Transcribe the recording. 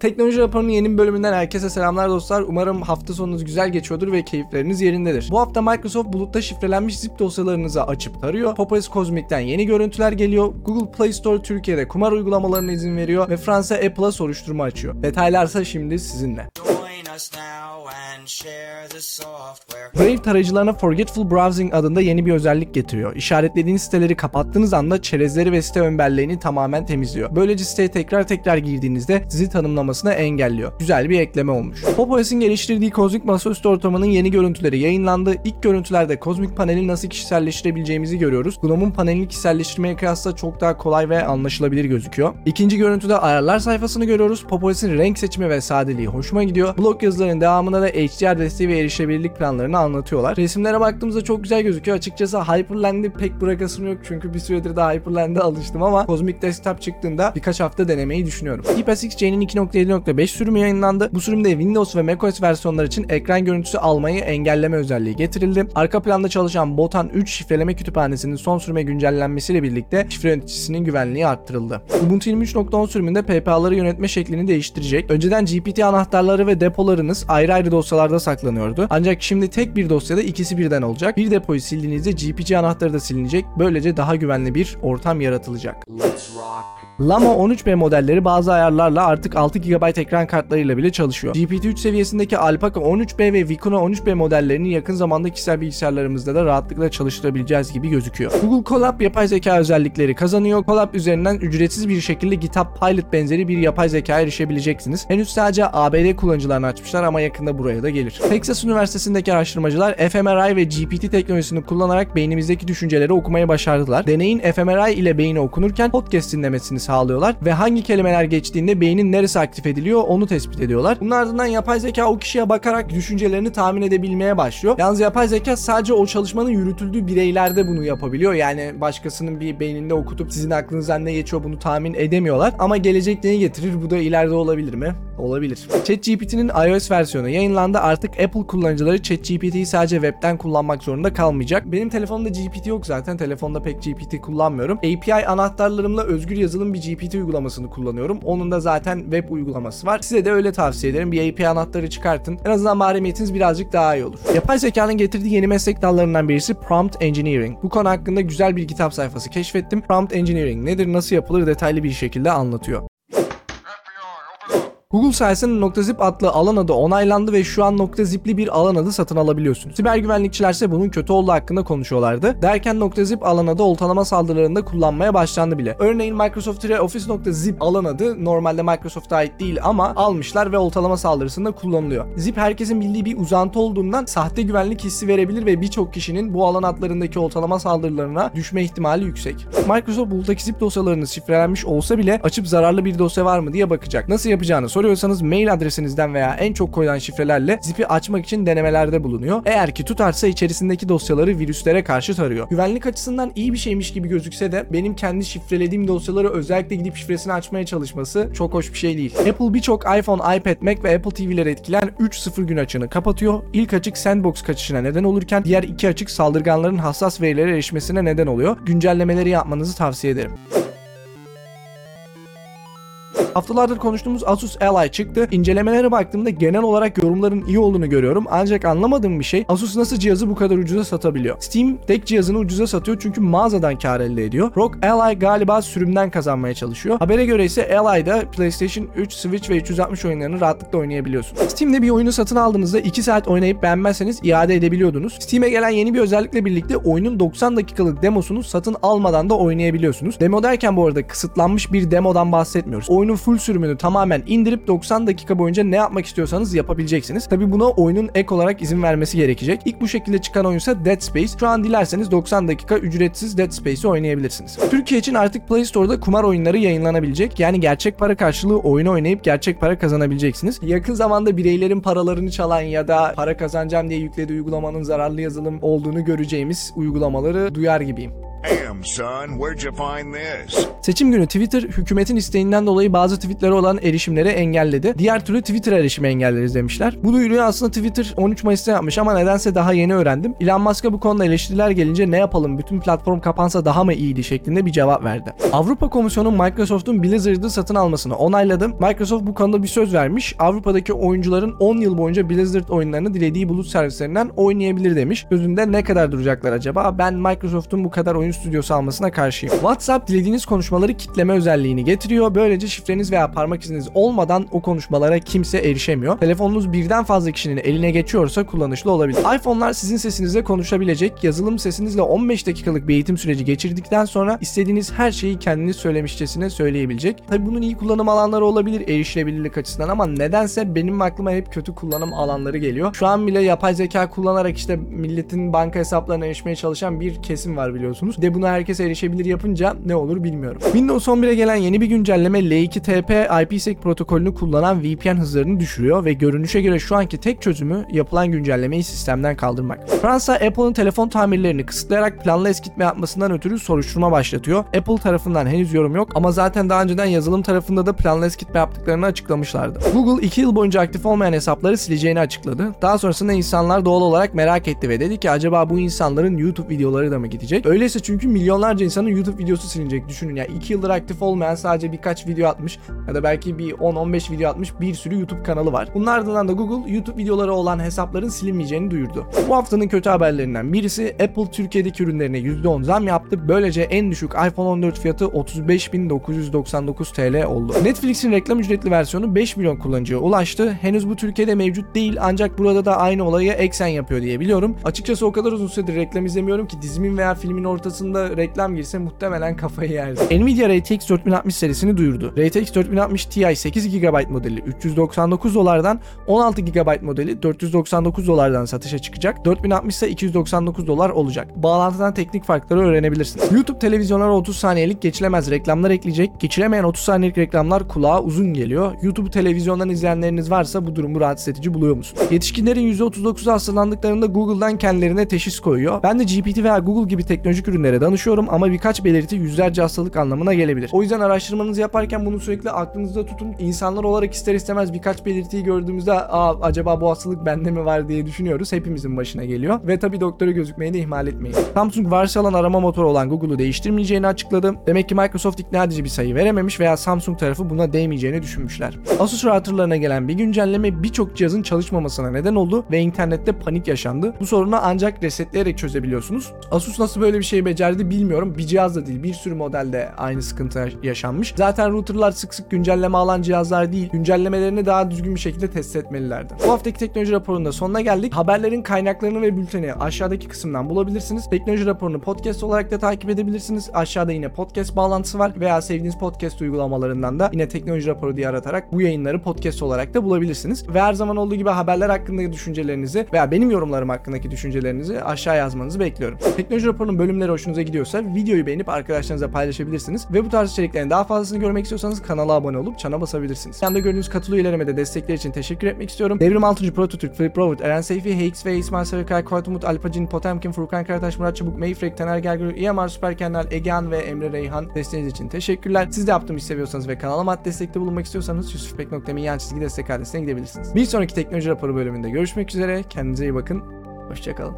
Teknoloji raporunun yeni bölümünden herkese selamlar dostlar. Umarım hafta sonunuz güzel geçiyordur ve keyifleriniz yerindedir. Bu hafta Microsoft bulutta şifrelenmiş zip dosyalarınızı açıp tarıyor. Popeyes Cosmic'ten yeni görüntüler geliyor. Google Play Store Türkiye'de kumar uygulamalarına izin veriyor ve Fransa Apple'a soruşturma açıyor. Detaylarsa şimdi sizinle. Join us now Brave tarayıcılarına Forgetful Browsing adında yeni bir özellik getiriyor. İşaretlediğiniz siteleri kapattığınız anda çerezleri ve site ön belleğini tamamen temizliyor. Böylece siteye tekrar tekrar girdiğinizde sizi tanımlamasını engelliyor. Güzel bir ekleme olmuş. PopOS'in geliştirdiği Cosmic masaüstü ortamının yeni görüntüleri yayınlandı. İlk görüntülerde Cosmic paneli nasıl kişiselleştirebileceğimizi görüyoruz. Gnome'un panelini kişiselleştirmeye kıyasla çok daha kolay ve anlaşılabilir gözüküyor. İkinci görüntüde ayarlar sayfasını görüyoruz. PopOS'in renk seçimi ve sadeliği hoşuma gidiyor. Blog yazılarının devamında da HDR desteği ve erişebilirlik planlarını anlatıyorlar. Resimlere baktığımızda çok güzel gözüküyor. Açıkçası Hyperland'i pek bırakasım yok çünkü bir süredir daha Hyperland'e alıştım ama Cosmic Desktop çıktığında birkaç hafta denemeyi düşünüyorum. EPSXJ'nin 2.7.5 sürümü yayınlandı. Bu sürümde Windows ve macOS versiyonları için ekran görüntüsü almayı engelleme özelliği getirildi. Arka planda çalışan Botan 3 şifreleme kütüphanesinin son sürüme güncellenmesiyle birlikte şifre yöneticisinin güvenliği arttırıldı. Ubuntu 23.10 sürümünde PPA'ları yönetme şeklini değiştirecek. Önceden GPT anahtarları ve depolarınız ayrı ayrı dosyalarda saklanıyordu. Ancak şimdi tek bir dosyada ikisi birden olacak. Bir depoyu sildiğinizde GPG anahtarı da silinecek. Böylece daha güvenli bir ortam yaratılacak. Lama 13B modelleri bazı ayarlarla artık 6 GB ekran kartlarıyla bile çalışıyor. GPT-3 seviyesindeki Alpaca 13B ve Vicuna 13B modellerini yakın zamanda kişisel bilgisayarlarımızda da rahatlıkla çalıştırabileceğiz gibi gözüküyor. Google Colab yapay zeka özellikleri kazanıyor. Colab üzerinden ücretsiz bir şekilde GitHub Pilot benzeri bir yapay zekaya erişebileceksiniz. Henüz sadece ABD kullanıcılarını açmışlar ama yakında buraya da gelir. Texas Üniversitesi'ndeki araştırmacılar fMRI ve GPT teknolojisini kullanarak beynimizdeki düşünceleri okumayı başardılar. Deneyin fMRI ile beyni okunurken podcast dinlemesini sağlıyorlar ve hangi kelimeler geçtiğinde beynin neresi aktif ediliyor onu tespit ediyorlar. Bunun ardından yapay zeka o kişiye bakarak düşüncelerini tahmin edebilmeye başlıyor. Yalnız yapay zeka sadece o çalışmanın yürütüldüğü bireylerde bunu yapabiliyor. Yani başkasının bir beyninde okutup sizin aklınızdan ne geçiyor bunu tahmin edemiyorlar. Ama gelecek neyi getirir bu da ileride olabilir mi? Olabilir. ChatGPT'nin iOS versiyonu yayınlandı. Artık Apple kullanıcıları ChatGPT'yi sadece webten kullanmak zorunda kalmayacak. Benim telefonumda GPT yok zaten. Telefonda pek GPT kullanmıyorum. API anahtarlarımla özgür yazılım bir GPT uygulamasını kullanıyorum. Onun da zaten web uygulaması var. Size de öyle tavsiye ederim. Bir API anahtarı çıkartın. En azından mahremiyetiniz birazcık daha iyi olur. Yapay zekanın getirdiği yeni meslek dallarından birisi Prompt Engineering. Bu konu hakkında güzel bir kitap sayfası keşfettim. Prompt Engineering nedir, nasıl yapılır detaylı bir şekilde anlatıyor. Google sayesinde .zip adlı alan adı onaylandı ve şu an .zip'li bir alan adı satın alabiliyorsunuz. Siber güvenlikçiler ise bunun kötü olduğu hakkında konuşuyorlardı. Derken .zip alan adı oltalama saldırılarında kullanmaya başlandı bile. Örneğin Microsoft Office.zip alan adı normalde Microsoft'a ait değil ama almışlar ve oltalama saldırısında kullanılıyor. Zip herkesin bildiği bir uzantı olduğundan sahte güvenlik hissi verebilir ve birçok kişinin bu alan adlarındaki oltalama saldırılarına düşme ihtimali yüksek. Microsoft buluttaki zip dosyalarınız şifrelenmiş olsa bile açıp zararlı bir dosya var mı diye bakacak. Nasıl yapacağını soruyorsanız mail adresinizden veya en çok koyulan şifrelerle zipi açmak için denemelerde bulunuyor. Eğer ki tutarsa içerisindeki dosyaları virüslere karşı tarıyor. Güvenlik açısından iyi bir şeymiş gibi gözükse de benim kendi şifrelediğim dosyaları özellikle gidip şifresini açmaya çalışması çok hoş bir şey değil. Apple birçok iPhone, iPad, Mac ve Apple TV'leri etkileyen 3.0 gün açığını kapatıyor. İlk açık sandbox kaçışına neden olurken diğer iki açık saldırganların hassas verilere erişmesine neden oluyor. Güncellemeleri yapmanızı tavsiye ederim. Haftalardır konuştuğumuz Asus Ally çıktı. İncelemelere baktığımda genel olarak yorumların iyi olduğunu görüyorum. Ancak anlamadığım bir şey Asus nasıl cihazı bu kadar ucuza satabiliyor? Steam tek cihazını ucuza satıyor çünkü mağazadan kar elde ediyor. ROG Ally galiba sürümden kazanmaya çalışıyor. Habere göre ise Ally'da PlayStation 3, Switch ve 360 oyunlarını rahatlıkla oynayabiliyorsun. Steam'de bir oyunu satın aldığınızda 2 saat oynayıp beğenmezseniz iade edebiliyordunuz. Steam'e gelen yeni bir özellikle birlikte oyunun 90 dakikalık demosunu satın almadan da oynayabiliyorsunuz. Demo derken bu arada kısıtlanmış bir demodan bahsetmiyoruz. Oyunun full sürümünü tamamen indirip 90 dakika boyunca ne yapmak istiyorsanız yapabileceksiniz. Tabi buna oyunun ek olarak izin vermesi gerekecek. İlk bu şekilde çıkan oyunsa Dead Space. Şu an dilerseniz 90 dakika ücretsiz Dead Space'i oynayabilirsiniz. Türkiye için artık Play Store'da kumar oyunları yayınlanabilecek. Yani gerçek para karşılığı oyunu oynayıp gerçek para kazanabileceksiniz. Yakın zamanda bireylerin paralarını çalan ya da para kazanacağım diye yüklediği uygulamanın zararlı yazılım olduğunu göreceğimiz uygulamaları duyar gibiyim. Damn, son, where'd you find this? Seçim günü Twitter hükümetin isteğinden dolayı bazı tweetlere olan erişimleri engelledi. Diğer türlü Twitter erişimi engelleriz demişler. Bu duyuruyu aslında Twitter 13 Mayıs'ta yapmış ama nedense daha yeni öğrendim. Elon Musk'a bu konuda eleştiriler gelince ne yapalım bütün platform kapansa daha mı iyiydi şeklinde bir cevap verdi. Avrupa Komisyonu Microsoft'un Blizzard'ı satın almasını onayladı. Microsoft bu konuda bir söz vermiş. Avrupa'daki oyuncuların 10 yıl boyunca Blizzard oyunlarını dilediği bulut servislerinden oynayabilir demiş. Gözünde ne kadar duracaklar acaba? Ben Microsoft'un bu kadar oyun stüdyosu almasına karşıyım. WhatsApp dilediğiniz konuşmaları kitleme özelliğini getiriyor. Böylece şifreniz veya parmak iziniz olmadan o konuşmalara kimse erişemiyor. Telefonunuz birden fazla kişinin eline geçiyorsa kullanışlı olabilir. iPhone'lar sizin sesinizle konuşabilecek. Yazılım sesinizle 15 dakikalık bir eğitim süreci geçirdikten sonra istediğiniz her şeyi kendiniz söylemişçesine söyleyebilecek. Tabi bunun iyi kullanım alanları olabilir erişilebilirlik açısından ama nedense benim aklıma hep kötü kullanım alanları geliyor. Şu an bile yapay zeka kullanarak işte milletin banka hesaplarına erişmeye çalışan bir kesim var biliyorsunuz. De bunu herkese erişebilir yapınca ne olur bilmiyorum. Windows 11'e gelen yeni bir güncelleme L2TP IPsec protokolünü kullanan VPN hızlarını düşürüyor ve görünüşe göre şu anki tek çözümü yapılan güncellemeyi sistemden kaldırmak. Fransa Apple'ın telefon tamirlerini kısıtlayarak planlı eskitme yapmasından ötürü soruşturma başlatıyor. Apple tarafından henüz yorum yok ama zaten daha önceden yazılım tarafında da planlı eskitme yaptıklarını açıklamışlardı. Google 2 yıl boyunca aktif olmayan hesapları sileceğini açıkladı. Daha sonrasında insanlar doğal olarak merak etti ve dedi ki acaba bu insanların YouTube videoları da mı gidecek? Öyleyse çünkü milyonlarca insanın YouTube videosu silinecek. Düşünün ya 2 yıldır aktif olmayan sadece birkaç video atmış ya da belki bir 10-15 video atmış bir sürü YouTube kanalı var. Bunun ardından da Google YouTube videoları olan hesapların silinmeyeceğini duyurdu. Bu haftanın kötü haberlerinden birisi Apple Türkiye'deki ürünlerine %10 zam yaptı. Böylece en düşük iPhone 14 fiyatı 35.999 TL oldu. Netflix'in reklam ücretli versiyonu 5 milyon kullanıcıya ulaştı. Henüz bu Türkiye'de mevcut değil ancak burada da aynı olayı eksen yapıyor diye biliyorum. Açıkçası o kadar uzun süredir reklam izlemiyorum ki dizimin veya filmin ortasında reklam girse muhtemelen kafayı yerdi. Nvidia RTX 4060 serisini duyurdu. RTX 4060 Ti 8 GB modeli 399 dolardan 16 GB modeli 499 dolardan satışa çıkacak. 4060 ise 299 dolar olacak. Bağlantıdan teknik farkları öğrenebilirsiniz. YouTube televizyonlara 30 saniyelik geçilemez reklamlar ekleyecek. Geçilemeyen 30 saniyelik reklamlar kulağa uzun geliyor. YouTube televizyondan izleyenleriniz varsa bu durumu rahatsız edici buluyor musunuz? Yetişkinlerin %39'u hastalandıklarında Google'dan kendilerine teşhis koyuyor. Ben de GPT veya Google gibi teknolojik ürünlere danışıyorum ama birkaç belirti yüzlerce hastalık anlamına gelebilir. O yüzden araştırmanızı yaparken bunu sürekli aklınızda tutun. İnsanlar olarak ister istemez birkaç belirtiyi gördüğümüzde Aa, acaba bu hastalık bende mi var diye düşünüyoruz. Hepimizin başına geliyor. Ve tabi doktora gözükmeyi de ihmal etmeyin. Samsung varsayılan arama motoru olan Google'u değiştirmeyeceğini açıkladı. Demek ki Microsoft ikna edici bir sayı verememiş veya Samsung tarafı buna değmeyeceğini düşünmüşler. Asus routerlarına gelen bir güncelleme birçok cihazın çalışmamasına neden oldu ve internette panik yaşandı. Bu sorunu ancak resetleyerek çözebiliyorsunuz. Asus nasıl böyle bir şey becerdi bilmiyorum. Bir cihaz da değil bir sürü modelde aynı sıkıntı yaşanmış. Zaten routerlar sık sık güncelleme alan cihazlar değil. Güncellemelerini daha düzgün bir şekilde test etmelilerdi. Bu haftaki teknoloji raporunun da sonuna geldik. Haberlerin kaynaklarını ve bülteni aşağıdaki kısımdan bulabilirsiniz. Teknoloji raporunu podcast olarak da takip edebilirsiniz. Aşağıda yine podcast bağlantısı var veya sevdiğiniz podcast uygulamalarından da yine teknoloji raporu diye aratarak bu yayınları podcast olarak da bulabilirsiniz. Ve her zaman olduğu gibi haberler hakkındaki düşüncelerinizi veya benim yorumlarım hakkındaki düşüncelerinizi aşağı yazmanızı bekliyorum. Teknoloji raporunun bölümleri hoşunuza gidiyorsa videoyu beğenip arkadaşlarınızla paylaşabilirsiniz. Ve bu tarz içeriklerin daha fazlasını görmek istiyorsanız kanala abone olup çana basabilirsiniz. Yanında gördüğünüz katıl üyelerime de destekleri için teşekkür etmek istiyorum. Devrim 6. Prototürk, Flip Robert, Eren Seyfi, HX ve İsmail Sarıkaya, Kuat Umut, Alpacin, Potemkin, Furkan Karataş, Murat Çabuk, Mayfrek, Taner Gergür, İyamar Süper Kendal, Egehan ve Emre Reyhan desteğiniz için teşekkürler. Siz de yaptığımı seviyorsanız ve kanalıma at destekte bulunmak istiyorsanız yusufbek.me yan çizgi destek adresine gidebilirsiniz. Bir sonraki teknoloji raporu bölümünde görüşmek üzere. Kendinize iyi bakın. Hoşçakalın.